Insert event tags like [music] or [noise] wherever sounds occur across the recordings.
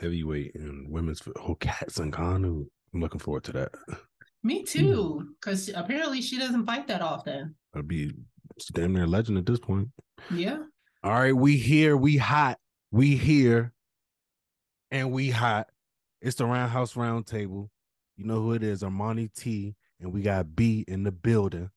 heavyweight and women's oh Cat Zingano. I'm looking forward to that. Me mm. too, because apparently she doesn't fight that often. I'd be damn near a legend at this point. Yeah. All right, we here, we hot, we here, and we hot. It's the Roundhouse Roundtable. You know who it is, Armani T, and we got B in the building,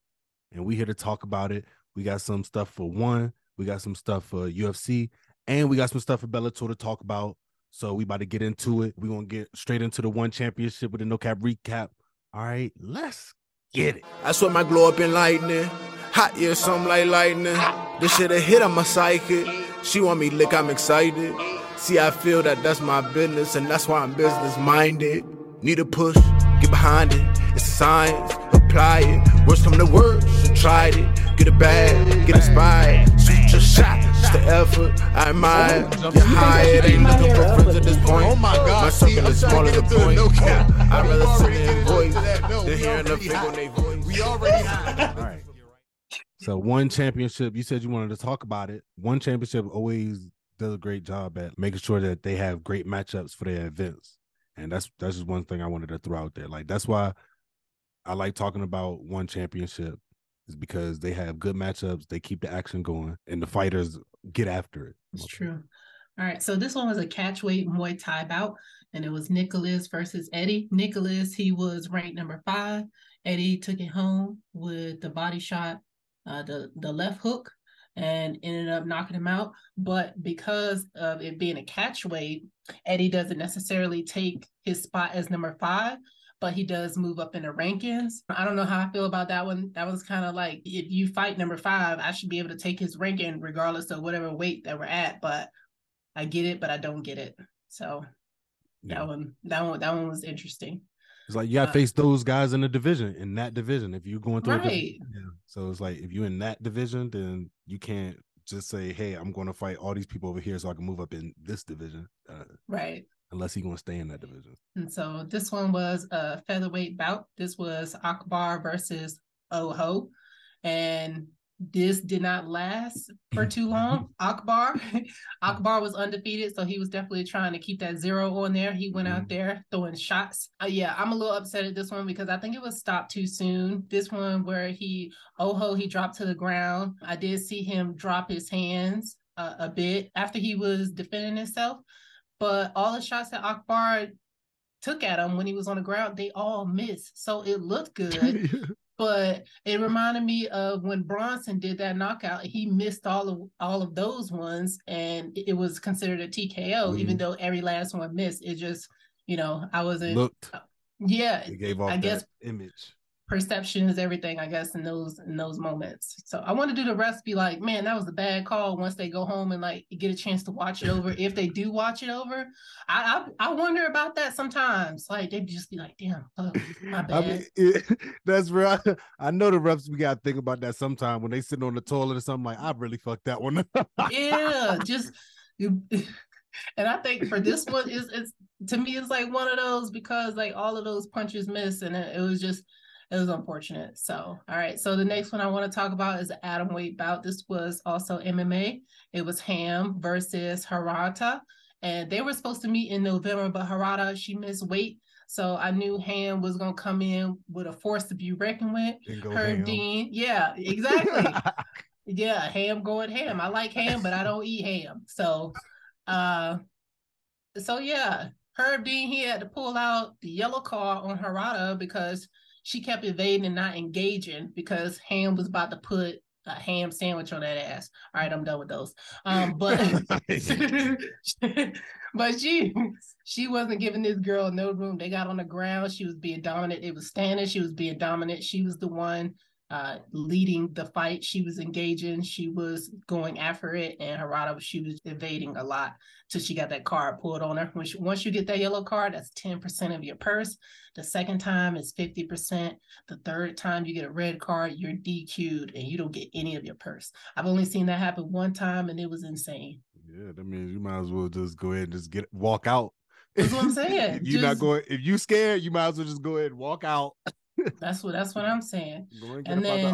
and we here to talk about it. We got some stuff for one, we got some stuff for UFC, and we got some stuff for Bellator to talk about. So we about to get into it. We're gonna get straight into the one championship with a no cap recap. All right, let's get it. I sweat my glow up in lightning. Hot yeah, something like lightning. This shit a hit, I'm a psychic. She want me lick, I'm excited. See, I feel that that's my business, and that's why I'm business minded. Need a push, get behind it. It's a science, apply it. Worst come to worst, you tried it. Get it bad, get inspired. Shoot your shot, the effort. I admire. You're high, it ain't looking for friends at this point. Oh my God, My circle is see, I'm smaller than to get a point. no cap. I'd rather sit in Yeah, voice than hearing the already on their voice. We already hot. All right. So one championship, you said you wanted to talk about it. One championship always does a great job at making sure that they have great matchups for their events. And that's that's just one thing I wanted to throw out there. Like that's why I like talking about one championship is because they have good matchups, they keep the action going, and the fighters get after it. It's true. All right. So this one was a catchweight Muay Thai bout, and it was Nicholas versus Eddie. Nicholas, he was ranked number five. Eddie took it home with the body shot, uh, the the left hook, and ended up knocking him out. But because of it being a catchweight, Eddie doesn't necessarily take his spot as number five. But he does move up in the rankings. I don't know how I feel about that one. That was kind of like if you fight number five, I should be able to take his ranking regardless of whatever weight that we're at. But I get it, but I don't get it. So Yeah. that one, that one, that one was interesting. It's like you got to Uh, face those guys in the division, in that division. If you're going through, Right. yeah. So it's like if you're in that division, then you can't just say, "Hey, I'm going to fight all these people over here, so I can move up in this division," uh, Right. Unless he's going to stay in that division. And so this one was a featherweight bout. This was Akbar versus Oho. And this did not last for too long. [laughs] Akbar, [laughs] Akbar was undefeated, so he was definitely trying to keep that zero on there. He went out there throwing shots. Uh, yeah, I'm a little upset at this one because I think it was stopped too soon. This one where he Oho he dropped to the ground. I did see him drop his hands uh, a bit after he was defending himself, but all the shots that Akbar took at him when he was on the ground, they all missed. So it looked [laughs] good but it reminded me of when Bronson did that knockout. He missed all of all of those ones, and it was considered a TKO, even Mhm. though every last one missed. It just, you know, I wasn't. Looked, yeah, it gave off I that guess image. Perception is everything. I guess in those in those moments. So I want to do the rest. Be like, man, that was a bad call. Once they go home and like get a chance to watch it over, if they do watch it over, I I, I wonder about that sometimes. Like they just be like, damn, fuck, my bad. I mean, it, [laughs] that's real. I know the refs. We got to think about that sometime when they sitting on the toilet or something. Like, I really fucked that one. up. yeah, [laughs] just you [laughs] and I think for this one is it's to me it's like one of those because like all of those punches miss and it, it was just it was unfortunate. So all right. So the next one I want to talk about is atomweight bout. This was also MMA. It was Ham versus Harata. And they were supposed to meet in November, but Harata, she missed weight. So I knew Ham was gonna come in with a force to be reckoned with. Herb ham. Dean. Yeah, exactly. [laughs] Yeah, ham going ham. I like ham, but I don't eat ham. So uh so yeah, Herb Dean he had to pull out the yellow card on Harada because she kept evading and not engaging because Ham was about to put a ham sandwich on that ass. All right, I'm done with those. Um, but [laughs] [laughs] but she she wasn't giving this girl no room. They got on the ground. She was being dominant. It was standing. She was being dominant. She was the one uh, leading the fight. She was engaging. She was going after it, and Harada she was evading a lot till she got that card pulled on her. Which once you get that yellow card, that's ten percent of your purse. The second time is fifty percent. The third time you get a red card, you're DQ'd and you don't get any of your purse. I've only seen that happen one time, and it was insane. Yeah, that means you might as well just go ahead and just get walk out. That's what I'm [laughs] saying. if you're not going, if you scared, you might as well just go ahead and walk out. That's what that's what I'm saying. And up the then-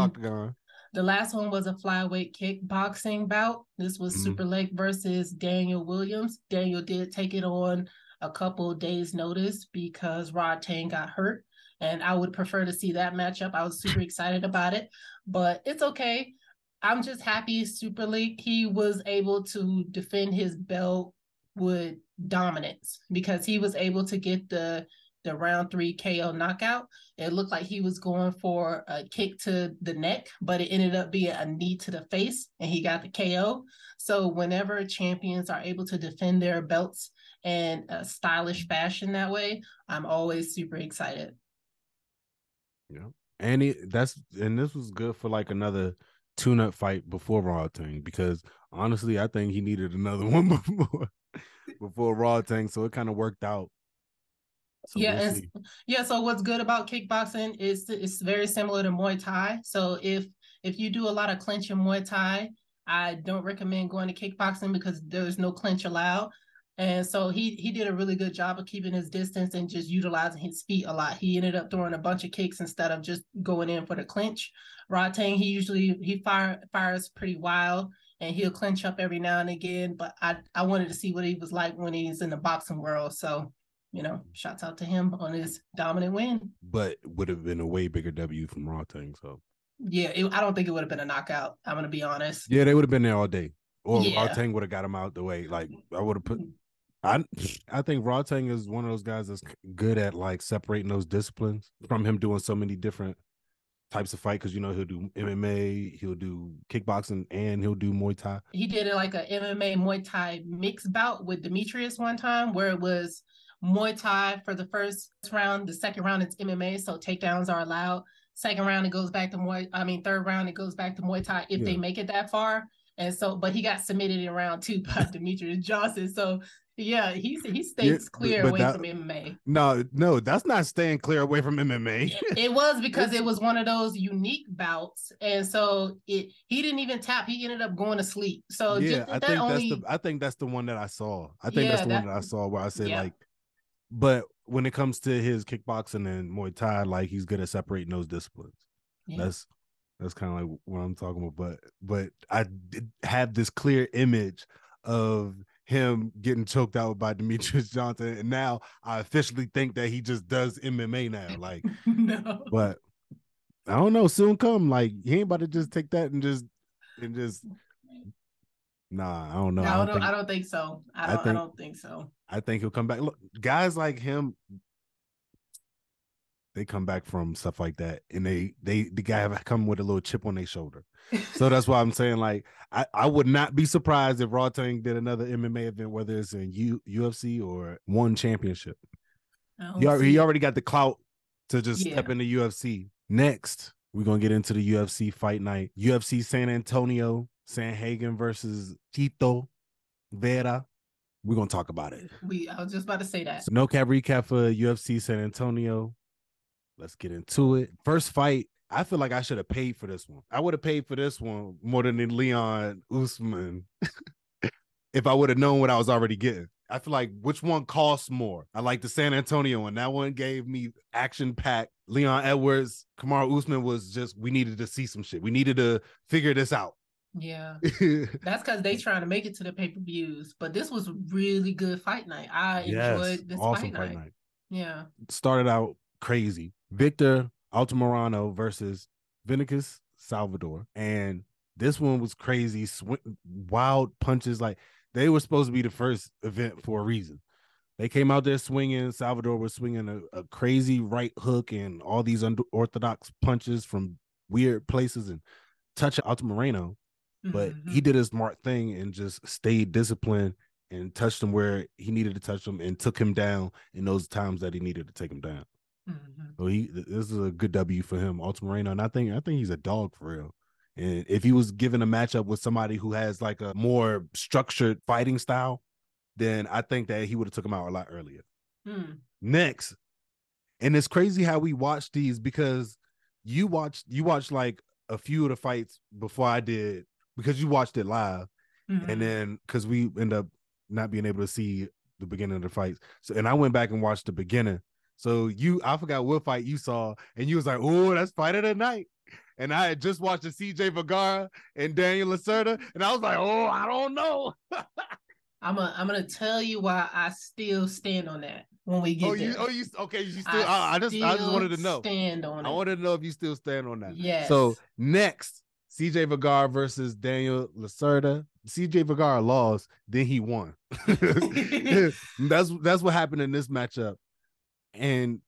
The last one was a flyweight kickboxing bout. This was Mhm. Superlek versus Daniel Williams. Daniel did take it on a couple days notice because Rodtang got hurt. And I would prefer to see that matchup. I was super excited about it, but it's okay. I'm just happy Superlek he was able to defend his belt with dominance because he was able to get the the round three KO knockout. It looked like he was going for a kick to the neck, but it ended up being a knee to the face and he got the KO. So whenever champions are able to defend their belts in a stylish fashion that way, I'm always super excited. Yeah. And he, that's and this was good for like another tune up fight before Rodtang because honestly, I think he needed another [laughs] one before before Rodtang, so it kind of worked out. So yeah, we'll and, yeah. So what's good about kickboxing is it's very similar to Muay Thai. So if if you do a lot of clinch in Muay Thai, I don't recommend going to kickboxing because there's no clinch allowed. And so he he did a really good job of keeping his distance and just utilizing his feet a lot. He ended up throwing a bunch of kicks instead of just going in for the clinch. Rodtang, he usually he fire fires pretty wild and he'll clinch up every now and again. But I I wanted to see what he was like when he's in the boxing world. So you know, shouts out to him [laughs] on his dominant win. But would have been a way bigger W from Rodtang. So yeah, it, I don't think it would have been a knockout. I'm gonna be honest. Yeah, they would have been there all day. Or yeah. Rodtang would have got him out the way. Like I would have put mm-hmm. I I think Rodtang is one of those guys that's good at like separating those disciplines from him doing so many different types of fight because you know he'll do MMA, he'll do kickboxing, and he'll do Muay Thai. He did it like a MMA Muay Thai mixed bout with Demetrious one time, where it was Muay Thai for the first round, the second round it's MMA, so takedowns are allowed. Second round it goes back to Muay. I mean, third round it goes back to Muay Thai if yeah. they make it that far. And so, but he got submitted in round two by [laughs] Demetrious Johnson. So yeah, he he stays yeah, clear away that, from MMA. No, no, that's not staying clear away from MMA. it was [laughs] because it was one of those unique bouts, and so it he didn't even tap. He ended up going to sleep. So yeah, I think only, that's the I think that's the one that I saw. I think yeah, that's the that, one that I saw where I said yeah. like, but when it comes to his kickboxing and Muay Thai, like he's good at separating those disciplines. That's that's kind of like what I'm talking about. But but I did have this clear image of him getting choked out by Demetrius [laughs] Johnson, and now I officially think that he just does MMA now. Like, [laughs] no. but I don't know. Soon come. Like, he ain't about to just take that and just and just. Nah, I don't know. No, I, don't, think, I don't think so. I don't. I, think, I don't think so. I think he'll come back. Look, guys like him, they come back from stuff like that, and they they the guy have come with a little chip on their shoulder. so that's why I'm saying like I, I would not be surprised if Rodtang did another MMA event, whether it's in U, UFC or one championship. He already, he already got the clout to just yeah. step into UFC. Next, we're gonna get into the UFC fight night. UFC San Antonio, Sandhagen versus Chito Vera. We're gonna talk about it. We I was just about to say that. So no cap recap for UFC San Antonio. Let's get into it. First fight, I feel like I should have paid for this one. I would have paid for this one more than Leon Usman [laughs] if I would have known what I was already getting. I feel like which one costs more? I like the San Antonio one. That one gave me action packed. Leon Edwards, Kamaru Usman was just we needed to see some shit. We needed to figure this out. Yeah, [laughs] that's because they trying to make it to the pay per views. But this was really good fight night. I yes, enjoyed this awesome fight, fight night. night. Yeah, started out crazy. Victor Altamirano versus Vinicius Salvador. And this one was crazy, sw- wild punches. Like they were supposed to be the first event for a reason. They came out there swinging. Salvador was swinging a, a crazy right hook and all these unorthodox punches from weird places and touch Altamirano. But mm-hmm. he did a smart thing and just stayed disciplined and touched him where he needed to touch him and took him down in those times that he needed to take him down. Mm-hmm. So he this is a good W for him, Altamirano, and I think I think he's a dog for real. And if he was given a matchup with somebody who has like a more structured fighting style, then I think that he would have took him out a lot earlier. Mm. Next, and it's crazy how we watch these because you watched you watched like a few of the fights before I did because you watched it live, mm-hmm. and then because we end up not being able to see the beginning of the fights. So and I went back and watched the beginning, so you, I forgot what fight you saw, and you was like, "Oh, that's fight of the night." And I had just watched the CJ Vergara and Daniel Lacerda, and I was like, "Oh, I don't know." [laughs] I'm a, I'm gonna tell you why I still stand on that when we get Oh, there. you, oh, you okay? You still? I I, I just, I just wanted to know. Stand on I it. wanted to know if you still stand on that. Yes. So next, CJ Vergara versus Daniel Lacerda. CJ Vergara lost, then he won. [laughs] that's that's what happened in this matchup. And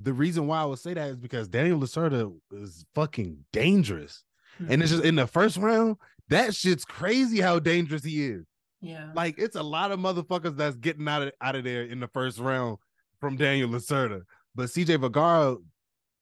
the reason why I would say that is because Daniel Lacerda is fucking dangerous. And it's just in the first round, that shit's crazy how dangerous he is. yeah. Like it's a lot of motherfuckers that's getting out of out of there in the first round from Daniel Lacerda. But CJ Vergara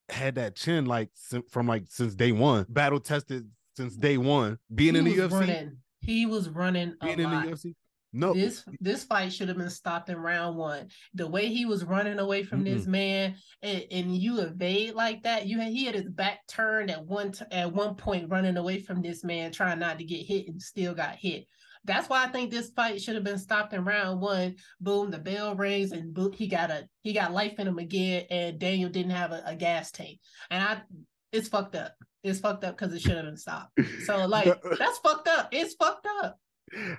had that chin like from like since day one, battle tested since day one, being he in the UFC, running. He was running being in lot. the UFC. No, This this fight should have been stopped in round one. The way he was running away from this man, and, and you evade like that, you had he had his back turned at one t- at one point, running away from this man, trying not to get hit, and still got hit. That's why I think this fight should have been stopped in round one. Boom, the bell rings, and boom, he got a he got life in him again, and Daniel didn't have a, a gas tank, and I it's fucked up. It's fucked up because it should have been stopped. So [laughs] like that's fucked up. It's fucked up.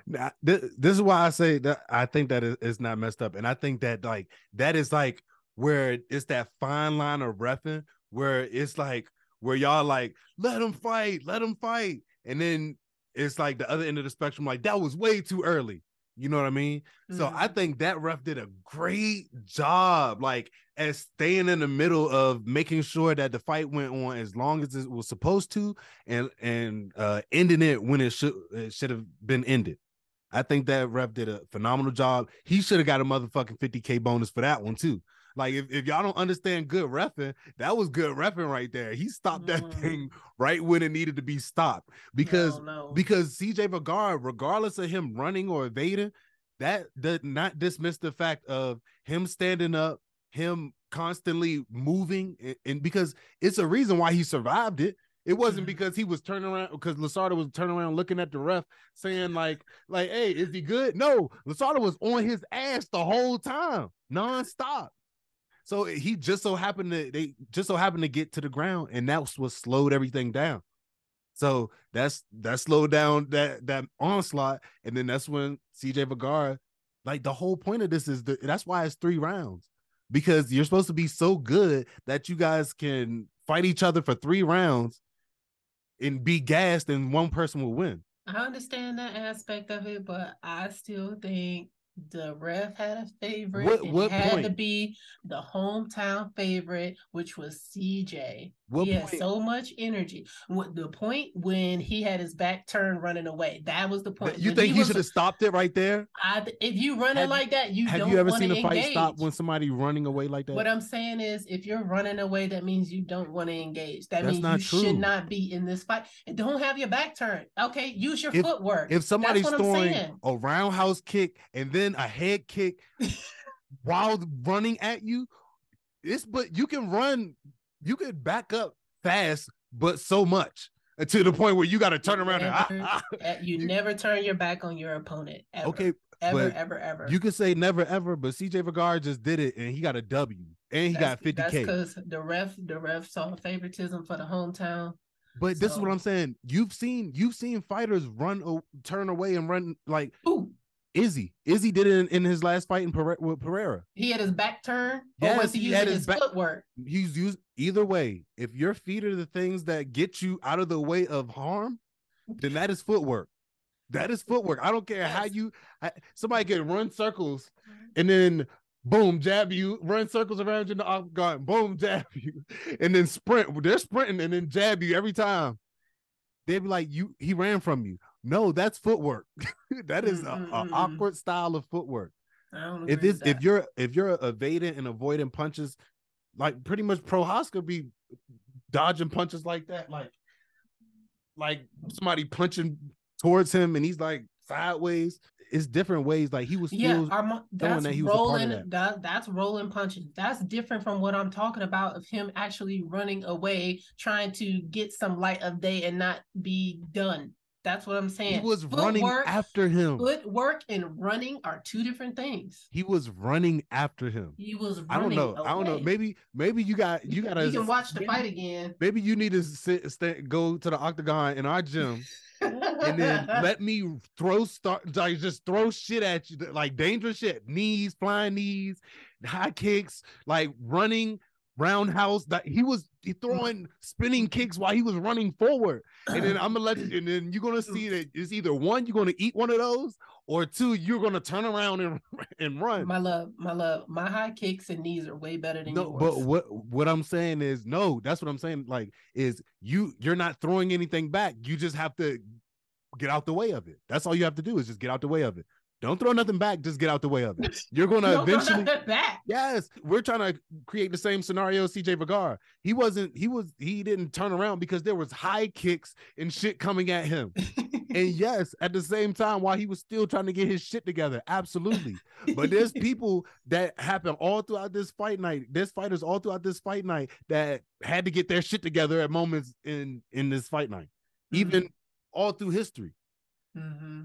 Nah, this, this is why I say that I think that it's not messed up, and I think that like that is like where it's that fine line of refing where it's like where y'all like let him fight, let him fight, and then it's like the other end of the spectrum, like that was way too early. You know what I mean? So I Mhm. think that ref did a great job, like as staying in the middle of making sure that the fight went on as long as it was supposed to, and and uh ending it when it should it should have been ended. I think that ref did a phenomenal job. He should have got a motherfucking 50k bonus for that one too. Like if, if y'all don't understand good refing, that was good refing right there. He stopped that [laughs] Mm. thing right when it needed to be stopped because No, no. because CJ Vergara, regardless of him running or evading, that did not dismiss the fact of him standing up, him constantly moving, and, and because it's a reason why he survived it. It wasn't Mhm. because he was turning around because Lacerda was turning around looking at the ref saying [laughs] like like hey is he good? No, Lacerda was on his ass the whole time, nonstop. So eh, he just so happened to they just so happened to get to the ground, and that's what slowed everything down. So that's that slowed down that that onslaught, and then that's when CJ Vergara, like the whole point of this is the that's why it's three rounds because you're supposed to be so good that you guys can fight each other for three rounds and be gassed, and one person will win. I understand that aspect of it, but I still think the ref had a favorite. What- what it had to be the hometown favorite, which was CJ. What he had so much energy. What the point when he had his back turned running away? That was the point. You When think he was- should have stopped it right there? I, if you running Have- like that, you Have you ever seen a fight engage. stop when somebody running away like that? What I'm saying is, if you're running away, that means you don't want to engage. That That's means you true. should not be in this fight. And don't have your back turned. Okay, use your If- footwork. if somebody's That's what I'm throwing a roundhouse kick and then a head kick [laughs] while running at you, it's but you can run, you can back up fast, but so much uh, to the point where you got to turn around and ah, ah. Uh, you, never turn your back on your opponent. Ever, okay. ever, ever, ever. You could say never ever, but CJ Vergara just did it and he got a W and he got 50k. That's because the ref, the ref saw favoritism for the hometown. But this is what I'm saying. You've seen you've seen fighters run turn away and run like Ooh, Izzy. Izzy did it in, in his last fight in Pere- with Pereira. he had his back turned, or Yes, was he, he using his, his back- footwork? He's used either way. If your feet are the things that get you out of the way of harm, then that is footwork. That is footwork. I don't care how you I, somebody can run circles mm-hmm. and then boom, jab you, run circles around you in the off guard, boom, [laughs] jab you, and then sprint. They're sprinting and then jab you every time. They'd be like, you he ran from you. No, that's footwork. [laughs] that is a, a Mm-mm-mm-mm. awkward style of footwork if with if you're if you're evading and avoiding punches, like pretty much Prochazka be dodging punches like that, like like somebody punching towards him and he's like sideways. It's different ways. Like he was Yeah, Arma- that's that he was a part of rolling. that. That. that's rolling punches. That's different from what I'm talking about of him actually running away, trying to get some light of day and not be done. That's what I'm saying. He was running after him. Footwork and running are two different things. He was running after him. He was I don't know. I don't know. Maybe maybe you got you gotta You can watch the maybe- fight again. Maybe you need to sit, stay, go to the octagon in our gym and then [laughs] let me throw start like just throw shit at you like dangerous shit knees flying knees high kicks like running roundhouse that he was he throwing spinning kicks while he was running forward and then i'm gonna let you and then you're gonna see that it's either one you're gonna eat one of those or two you're gonna turn around and [laughs] and run my love, my love, my high kicks and knees are way better than no, yours. but what what I'm saying is no. That's what I'm saying. Like, is you you're not throwing anything back. You just have to get out the way of it. That's all you have to do is just get out the way of it. Don't throw nothing back. Just get out the way of it. [laughs] You're gonna Don't throw eventually. Yes, we're trying to create the same scenario. as CJ Vergara. He wasn't. He was. He didn't turn around because there was high kicks and shit coming at him. [laughs] And yes, at the same time, while he was still trying to get his shit together, absolutely. But there's [laughs] people that happen all throughout this fight night. There's fighters all throughout this fight night that had to get their shit together at moments in in this fight night, even all through history. hmm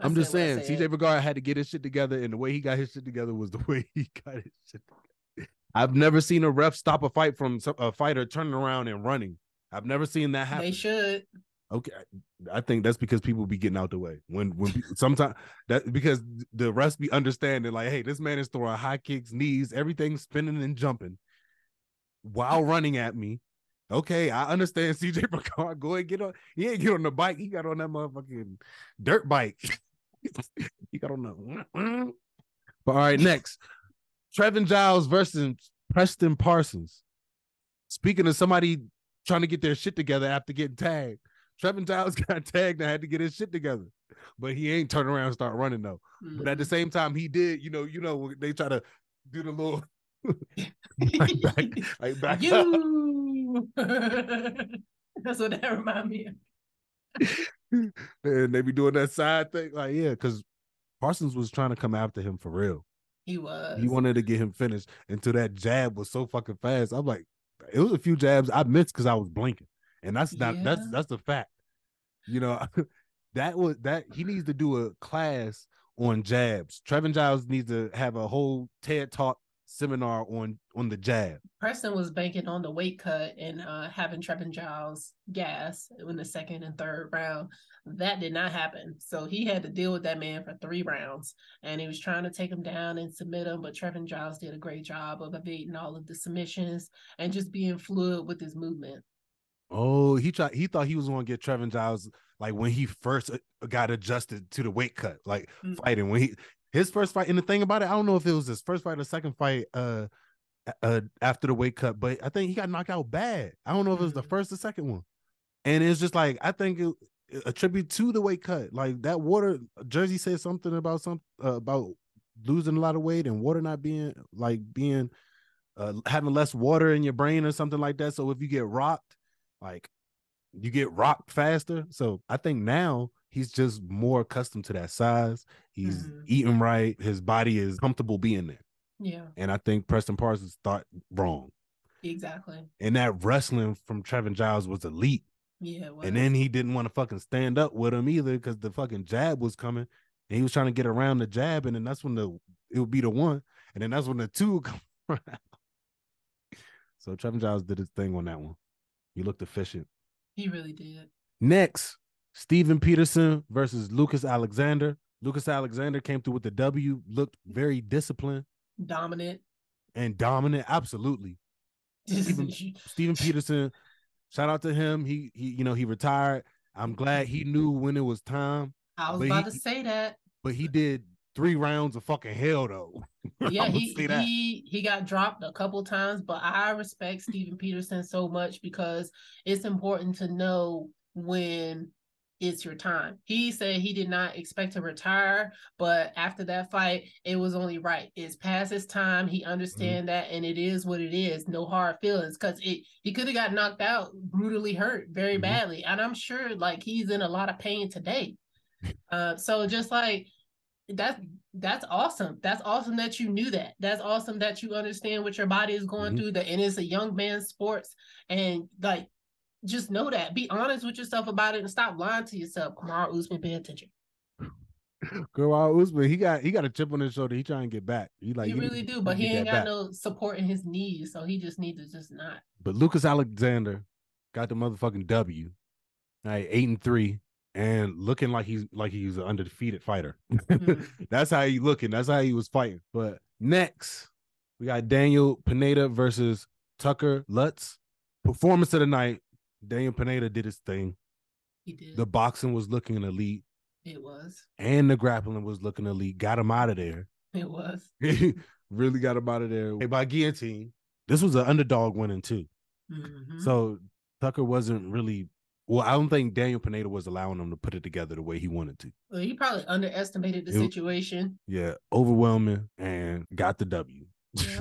I'm just saying, CJ Vergara had to get his shit together, and the way he got his shit together was the [laughs] way he got his shit. Together. I've never seen a ref stop a fight from a fighter turning around and running. I've never seen that happen. They should. Okay, I think that's because people be getting out the way when when sometimes that because the rest be understanding like, hey, this man is throwing high kicks, knees, everything spinning and jumping while running at me. Okay, I understand CJ Vergara. Go ahead, get on. He ain't get on the bike. He got on that motherfucking dirt bike. [laughs] he got on the. But all right, next, Trevin Giles versus Preston Parsons. Speaking of somebody trying to get their shit together after getting tagged. Trevin Giles [laughs] got tagged and had to get his shit together, but he ain't turn around and start running though. But at the Mhm. same time, he did. You know, you know, they try to do the little [laughs] like back, like back up. [laughs] That's what that remind me of. [laughs] and they be doing that side thing. Like, yeah, because Parsons was trying to come after him for real. He was. He wanted to get him finished until that jab was so fucking fast. I'm like, it was a few jabs I missed because I was blinking, and that's not that's that's the fact. You know, [laughs] that was that he needs to do a class on jabs. Trevin Giles needs to have a whole TED talk seminar on on the jab. Preston was banking on the weight cut and uh, having Trevin Giles gas in the second and third round. That did not happen. So he had to deal with that man for three rounds. And he was trying to take him down and submit him. But Trevin Giles did a great job of evading all of the submissions and just being fluid with his movement. Oh, he tried. He thought he was going to get Trevin Giles like when he first uh, got adjusted to the weight cut, like Mm. fighting when he his first fight. And the thing about it, I don't know if it was his first fight or second fight uh, uh after the weight cut, but I think he got knocked out bad. I don't know if it was the Mhm. first or second one. And it's just like I think it, a tribute to the weight cut. Like that water Jersey said something about some uh, about losing a lot of weight and water not being like being uh, having less water in your brain or something like that. So if you get rocked, like you get rocked faster. So I think now he's just more accustomed to that size. He's Mhm. eating right. His body is comfortable being there. Yeah, And I think Preston Parsons thought wrong. exactly. And that wrestling from Trevin Giles was elite. Yeah. Was. And then he didn't want to fucking stand up with him either because the fucking jab was coming. And he was trying to get around the jab. And then that's when the it would be the one. And then that's when the two would [laughs] come around. So Trevin Giles did his thing on that one. He looked efficient. he really did. Next, Steven Peterson versus Lucas Alexander. Lucas Alexander came through with the W, looked very disciplined Dominant. and dominant. Absolutely. Even- [laughs] Steven Peterson, shout out to him. He he, you know, he retired. I'm glad he knew when it was time, I was about he- to say that. but he did three rounds of fucking hell though. [laughs] yeah, he he he got dropped a couple times, but I respect Steven Peterson so much because it's important to know when it's your time. He said he did not expect to retire, but after that fight, it was only right. It's past his time. He understand that, and it is what it is. No hard feelings, because it he could have got knocked out, brutally hurt, very Mhm. badly, and I'm sure like he's in a lot of pain today. [laughs] Uh, so just like that's that's awesome. That's awesome that you knew that. That's awesome that you understand what your body is going Mhm. through. That and it's a young man's sports, and like just know that. Be honest with yourself about it and stop lying to yourself. Kamaru Usman, pay attention. [laughs] Kamaru Usman, he got he got a chip on his shoulder. He trying to get back. He like he he- really do, but he ain't got back. no support in his knees, so he just needs to just not. But Lucas Alexander got the motherfucking W. All right, eight and three, and looking like he's like he's an undefeated fighter. Mhm. [laughs] That's how he looking. That's how he was fighting. But next, we got Daniel Pineda versus Tucker Lutz. Performance of the night. Daniel Pineda did his thing. He did. The boxing was looking elite, it was. and the grappling was looking elite. Got him out of there. It was. [laughs] really got him out of there by guillotine. This was an underdog winning too. Mhm. So Tucker wasn't really well, I don't think Daniel Pineda was allowing him to put it together the way he wanted to. Well, he probably underestimated the It- situation. Yeah, overwhelming and got the W. Yeah.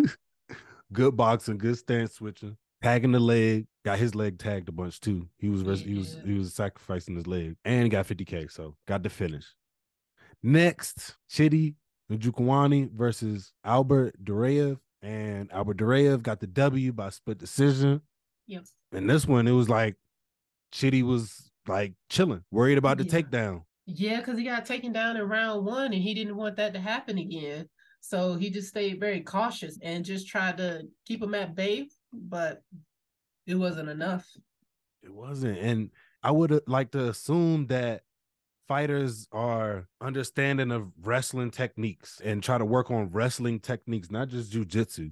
[laughs] good boxing, good stance switching, tagging the leg, got his leg tagged a bunch too. He was res- he was he was sacrificing his leg and got 50k, so got the finish. Next, Chidi Njokuani versus Albert Duraev, and Albert Duraev got the W by split decision. Yep. And this one, it was like Chitty was like chilling, worried about the Yeah. takedown. Yeah, because he got taken down in round one and he didn't want that to happen again. So he just stayed very cautious and just tried to keep him at bay, but it wasn't enough. It wasn't. And I would like to assume that fighters are understanding of wrestling techniques and try to work on wrestling techniques, not just jujitsu.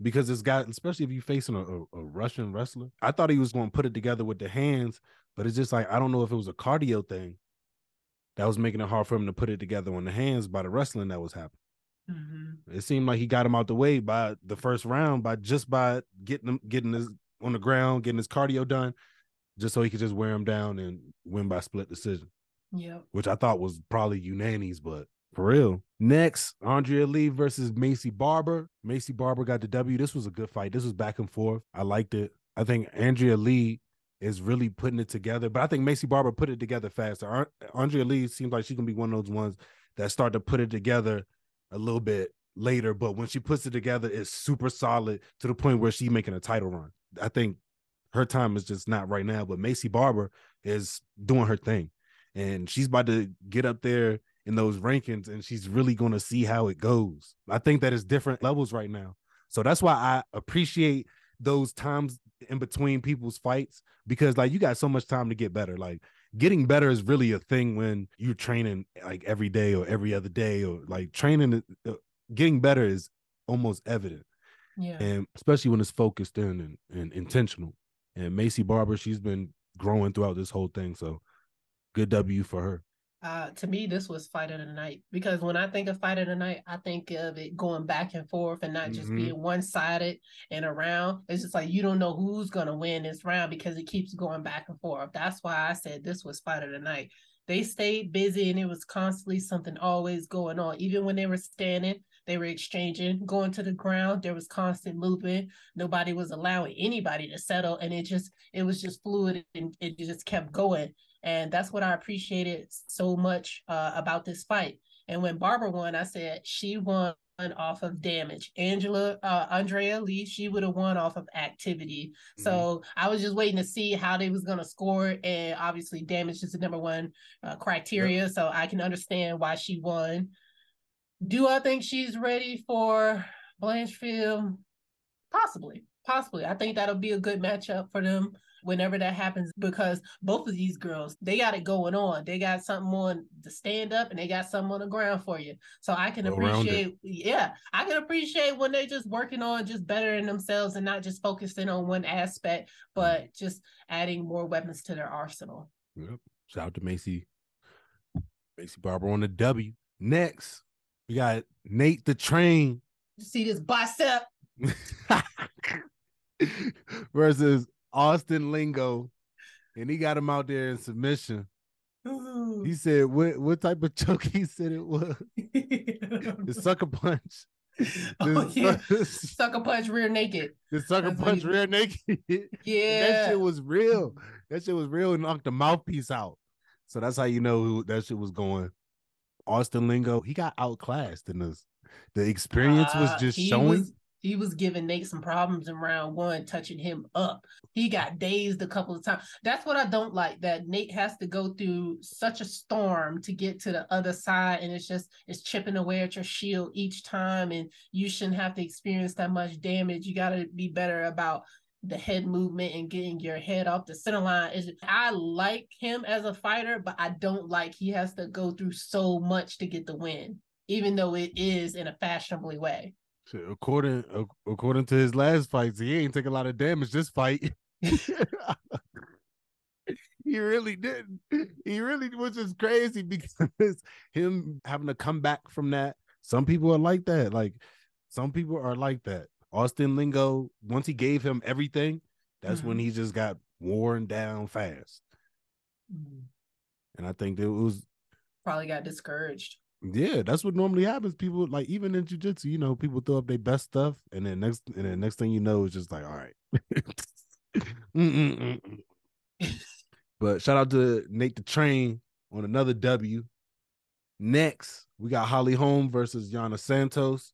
Because it's got, especially if you're facing a, a, a Russian wrestler, I thought he was going to put it together with the hands, but it's just like, I don't know if it was a cardio thing that was making it hard for him to put it together on the hands by the wrestling that was happening. Mhm. It seemed like he got him out the way by the first round by just by getting him getting his on the ground, getting his cardio done, just so he could just wear him down and win by split decision, Yeah. which I thought was probably unanimous, but for real. Next, Andrea Lee versus Maycee Barber. Maycee Barber got the W. This was a good fight. This was back and forth. I liked it. I think Andrea Lee is really putting it together, but I think Maycee Barber put it together faster. Andrea Lee seems like she can be one of those ones that start to put it together a little bit later, but when she puts it together, it's super solid to the point where she's making a title run. I think her time is just not right now, but Maycee Barber is doing her thing. And she's about to get up there in those rankings and she's really going to see how it goes. I think that it's different levels right now. So that's why I appreciate those times in between people's fights because like you got so much time to get better. Like getting better is really a thing when you're training like every day or every other day or like training uh, getting better is almost evident Yeah. and especially when it's focused in and, and intentional and Maycee Barber she's been growing throughout this whole thing so good w for her Uh, to me, this was fight of the night because when I think of fight of the night, I think of it going back and forth and not just Mhm. being one sided and around. It's just like you don't know who's gonna win this round because it keeps going back and forth. That's why I said this was fight of the night. They stayed busy and it was constantly something always going on. Even when they were standing, they were exchanging, going to the ground. There was constant movement. Nobody was allowing anybody to settle, and it just it was just fluid and it just kept going. And that's what I appreciated so much uh, about this fight. And when Barbara won, I said she won off of damage. Angela, uh, Andrea Lee, she would have won off of activity. So I was just waiting to see how they was going to score. And obviously, damage is the number one uh, criteria. So I can understand why she won. Do I think she's ready for Blanchfield? Possibly. Possibly. I think that'll be a good matchup for them whenever that happens because both of these girls they got it going on they got something on the stand up and they got something on the ground for you so i can Well-rounded. appreciate yeah i can appreciate when they're just working on just bettering themselves and not just focusing on one aspect but just adding more weapons to their arsenal Yep. Shout out to Maycee. Maycee Barber on the W. Next, we got Nate the Train you see this bicep [laughs] versus Austin Lingo. And he got him out there in submission. Ooh. He said, what what type of choke he said it was? [laughs] The sucker punch. oh, yeah. [laughs] sucker punch rear naked The sucker That's punch rear naked. Yeah that shit was real. That shit was real and knocked the mouthpiece out. So that's how you know who that shit was going. Austin Lingo, he got outclassed in this. The experience was Uh, just he showing. was- He was giving Nate some problems in round one, touching him up. He got dazed a couple of times. That's what I don't like. That Nate has to go through such a storm to get to the other side, and it's just it's chipping away at your shield each time, and you shouldn't have to experience that much damage. You got to be better about the head movement and getting your head off the center line is I like him as a fighter, but I don't like he has to go through so much to get the win, even though it is in a fashionably way. According according to his last fights, he ain't taking a lot of damage this fight. [laughs] he really didn't. He really, which is crazy because him having to come back from that. Some people are like that. Like some people are like that. Austin Lingo, once he gave him everything, that's mm-hmm. when he just got worn down fast. Mm-hmm. And I think it was probably got discouraged. Yeah, that's what normally happens. People like even in jujitsu, you know, people throw up their best stuff, and then next and then next thing you know, it's just like, all right. [laughs] [laughs] but shout out to Nate the Train on another W. Next, we got Holly Holm versus Yana Santos.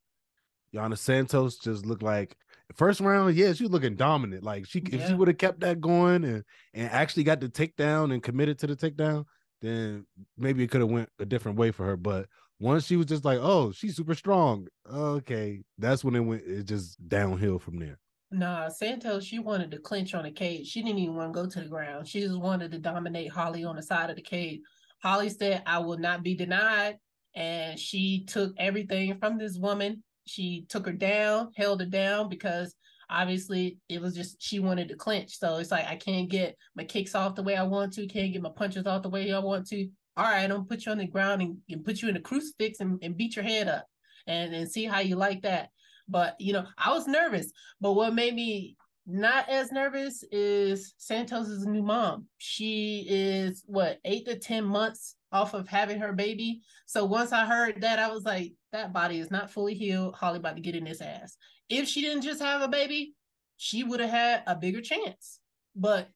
Yana Santos just looked like first round, yeah, she was looking dominant. Like she yeah. if she would have kept that going and and actually got the takedown and committed to the takedown, then maybe it could have went a different way for her. But once she was just like, oh, she's super strong. Okay, that's when it went. It just downhill from there. Nah, Santos, she wanted to clinch on the cage. She didn't even want to go to the ground. She just wanted to dominate Holly on the side of the cage. Holly said, I will not be denied. And she took everything from this woman she took her down, held her down because obviously it was just she wanted to clinch. So it's like I can't get my kicks off the way I want to, can't get my punches off the way I want to. All right, I'm gonna put you on the ground and, and put you in a crucifix and, and beat your head up and, and see how you like that. But you know, I was nervous. But what made me not as nervous is Santos's new mom. She is what eight to ten months off of having her baby. So once I heard that, I was like, that body is not fully healed. Holly about to get in this ass. If she didn't just have a baby, she would have had a bigger chance. But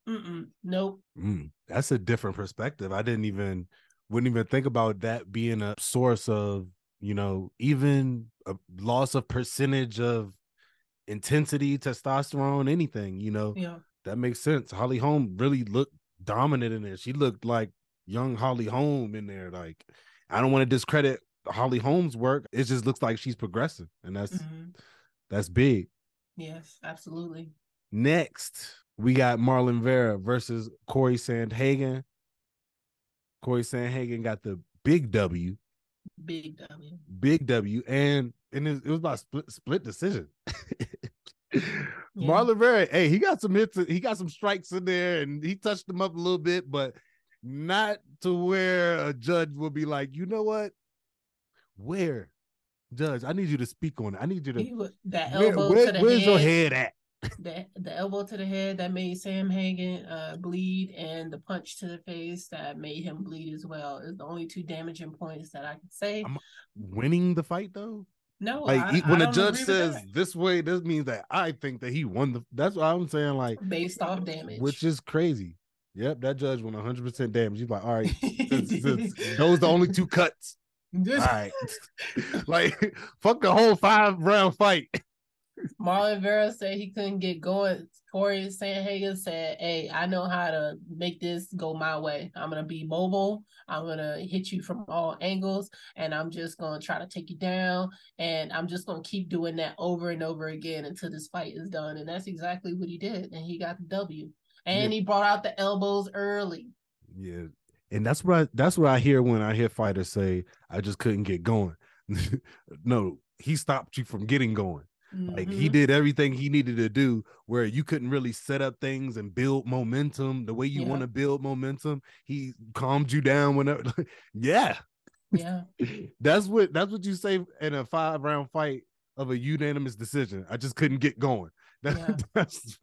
nope. Mm, that's a different perspective. I didn't even wouldn't even think about that being a source of you know even a loss of percentage of intensity, testosterone, anything. You know, yeah, that makes sense. Holly Holm really looked dominant in there. She looked like young Holly Holm in there. Like I don't want to discredit Holly Holm's work. It just looks like she's progressing, and that's mm-hmm. that's big. Yes, absolutely. Next, we got Marlon Vera versus Corey Sandhagen. Corey Sandhagen got the big W. Big W. Big W, and and it, it was about split split decision. [laughs] yeah. Marlon hey, he got some hits, he got some strikes in there, and he touched them up a little bit, but not to where a judge will be like, you know what? Where, Judge? I need you to speak on it. I need you to. Was, that elbow where, to the where's head, your head at? [laughs] the, the elbow to the head that made Sandhagen uh, bleed, and the punch to the face that made him bleed as well is the only two damaging points that I can say. I'm winning the fight though. No, like I, when the judge says this way, this means that I think that he won the. That's what I'm saying. Like based off damage, which is crazy. Yep, that judge won 100 percent damage. He's like, all right, [laughs] those the only two cuts. All right, [laughs] like [laughs] fuck the whole five round fight. Marlon Vera said he couldn't get going. Corey Sandhagen said, Hey, I know how to make this go my way. I'm gonna be mobile. I'm gonna hit you from all angles, and I'm just gonna try to take you down. And I'm just gonna keep doing that over and over again until this fight is done. And that's exactly what he did. And he got the W. And yeah. he brought out the elbows early. Yeah. And that's what I, that's what I hear when I hear fighters say, I just couldn't get going. [laughs] no, he stopped you from getting going. Mm-hmm. Like he mm-hmm. did everything he needed to do where you couldn't really set up things and build momentum the way you yeah. want to build momentum. He calmed you down whenever [laughs] yeah. Yeah. [laughs] that's what that's what you say in a five round fight of a unanimous decision. I just couldn't get going. [laughs] That, yeah. That's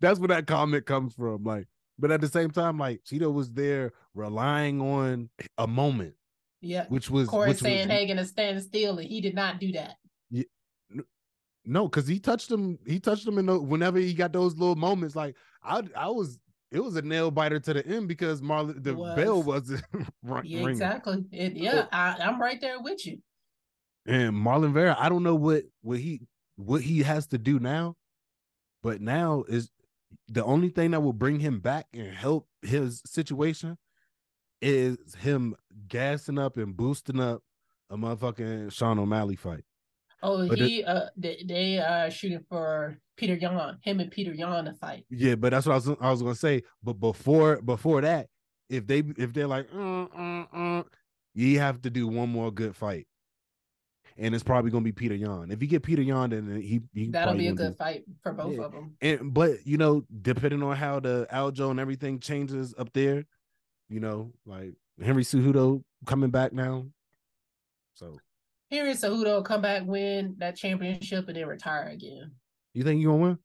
that's where that comment comes from. Like, but at the same time, like Chito was there relying on a moment. Yeah. Which was Corey which Sandhagen to stand still, and he did not do that. No, because he touched him. He touched him in the, whenever he got those little moments. Like I, I was. It was a nail biter to the end because Marlon the was. bell wasn't [laughs] yeah, exactly. It, yeah, I, I'm right there with you. And Marlon Vera, I don't know what what he what he has to do now. But now is the only thing that will bring him back and help his situation is him gassing up and boosting up a motherfucking Sean O'Malley fight. Oh, he uh they, they are shooting for Petr Yan, him and Petr Yan to fight. Yeah, but that's what I was I was gonna say. But before before that, if they if they're like, uh, uh, uh, you have to do one more good fight, and it's probably gonna be Petr Yan. If you get Petr Yan, then he, he That'll be a good fight for both Yeah. of them. And but you know, depending on how the Aljo and everything changes up there, you know, like Henry Cejudo coming back now, so Henry Cejudo come back, win that championship, and then retire again. you think you gonna win?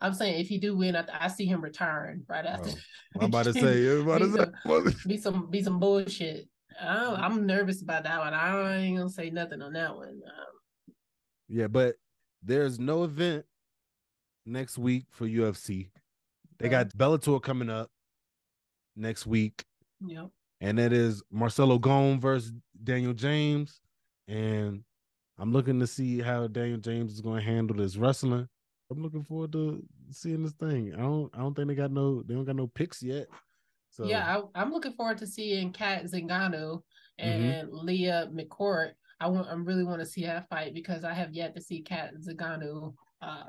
I'm saying if he do win, I, I see him retiring right after. Oh, [laughs] I'm about to say, about to Be say. be some be some bullshit. I am nervous about that one. I ain't gonna say nothing on that one. Um, Yeah, but there's no event next week for UFC. They got Bellator coming up next week, Yep. and that is Marcelo Golm versus Daniel James. And I'm looking to see how Daniel James is going to handle this wrestling. I'm looking forward to seeing this thing. I don't I don't think they got no they don't got no picks yet. So Yeah, I, I'm looking forward to seeing Cat Zingano Mm-hmm. and Leah McCourt. I want, I really want to see that fight because I have yet to see Cat Zingano uh,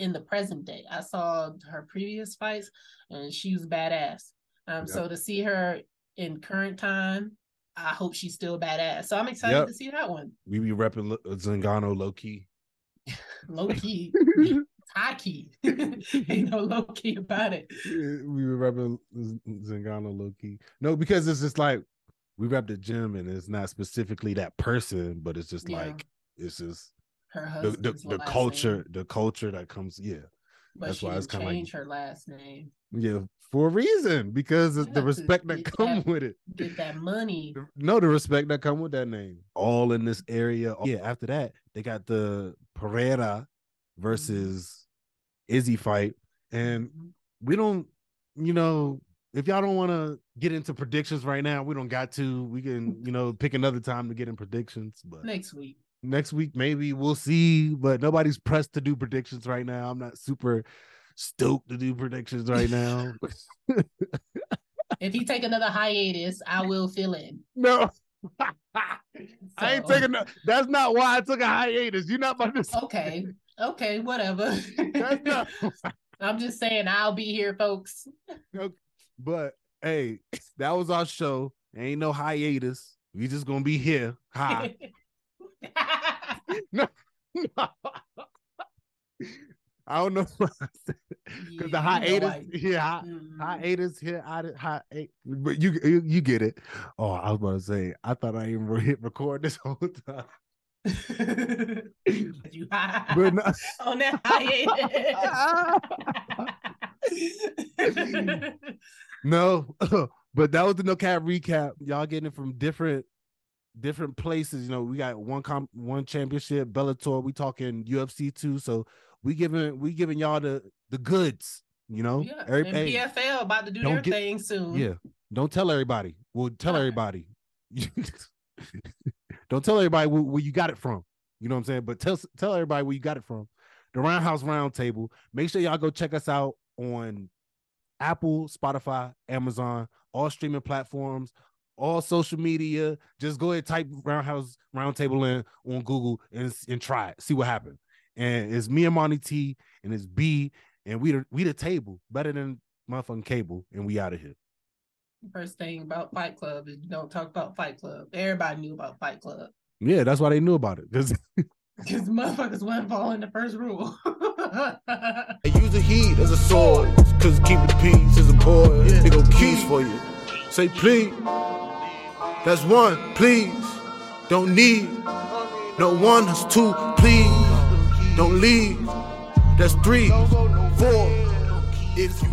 in the present day. I saw her previous fights and she was badass. Um, Yep. so to see her in current time, I hope she's still badass. So I'm excited Yep. to see that one. we be repping Zingano low key. Low [laughs] key, [laughs] high key, [laughs] ain't no low key about it. we were repping Zingano low key. No, because it's just like we rep the gym and it's not specifically that person, but it's just Yeah. like it's just Her the the, the culture, name, the culture that comes, yeah. but that's she why it's didn't kinda like- her last name. Yeah, for a reason, because the respect that come that- with it. Get that money. No, the respect that come with that name. All in this area. Yeah, after that, they got the Pereira versus Izzy fight. And Mhm. we don't, you know, if y'all don't want to get into predictions right now, we don't got to. We can, [laughs] you know, pick another time to get in predictions. But Next week. next week, maybe we'll see. But nobody's pressed to do predictions right now. I'm not super stoked to do predictions right now. If he take another hiatus, I will fill in. no. [laughs] I ain't taking no, that's not why I took a hiatus. You're not about to Okay. Okay, whatever. not [laughs] I'm just saying I'll be here, folks. Okay. but hey, that was our show. Ain't no hiatus. We just gonna be here. Hi. [laughs] I don't know [laughs] because the hiatus, yeah, Mm-hmm. hiatus here, hi, hi, but you, you you get it. Oh, I was about to say, I thought I even hit record this [laughs] whole time, [laughs] you but no, on that hiatus. no, but that was the no cap recap. Y'all getting it from different different places. You know, we got one comp, one championship, Bellator. We talking UFC too. So we giving we giving y'all the the goods. You know, yeah, Every- and hey, PFL about to do their get- thing soon. yeah. Don't tell everybody. Well, tell Okay. everybody. [laughs] don't tell everybody where, where you got it from. You know what I'm saying? But tell tell everybody where you got it from. The Roundhouse Roundtable. Make sure y'all go check us out on Apple, Spotify, Amazon, all streaming platforms, all social media. Just go ahead type Roundhouse Roundtable in on Google and, and try it. See what happens. And it's me and Monty T, and it's B, and we the we the table better than motherfucking cable, and we out of here. First thing about Fight Club is you don't talk about Fight Club. Everybody knew about Fight Club Yeah, that's why they knew about it. Because [laughs] because motherfuckers wasn't following the first rule. [laughs] I use the heat as a sword, cause keep the peace is important. They go keys for you. Say please. That's one, please. Don't need. No one, that's two, please. Don't leave. That's three, four. If you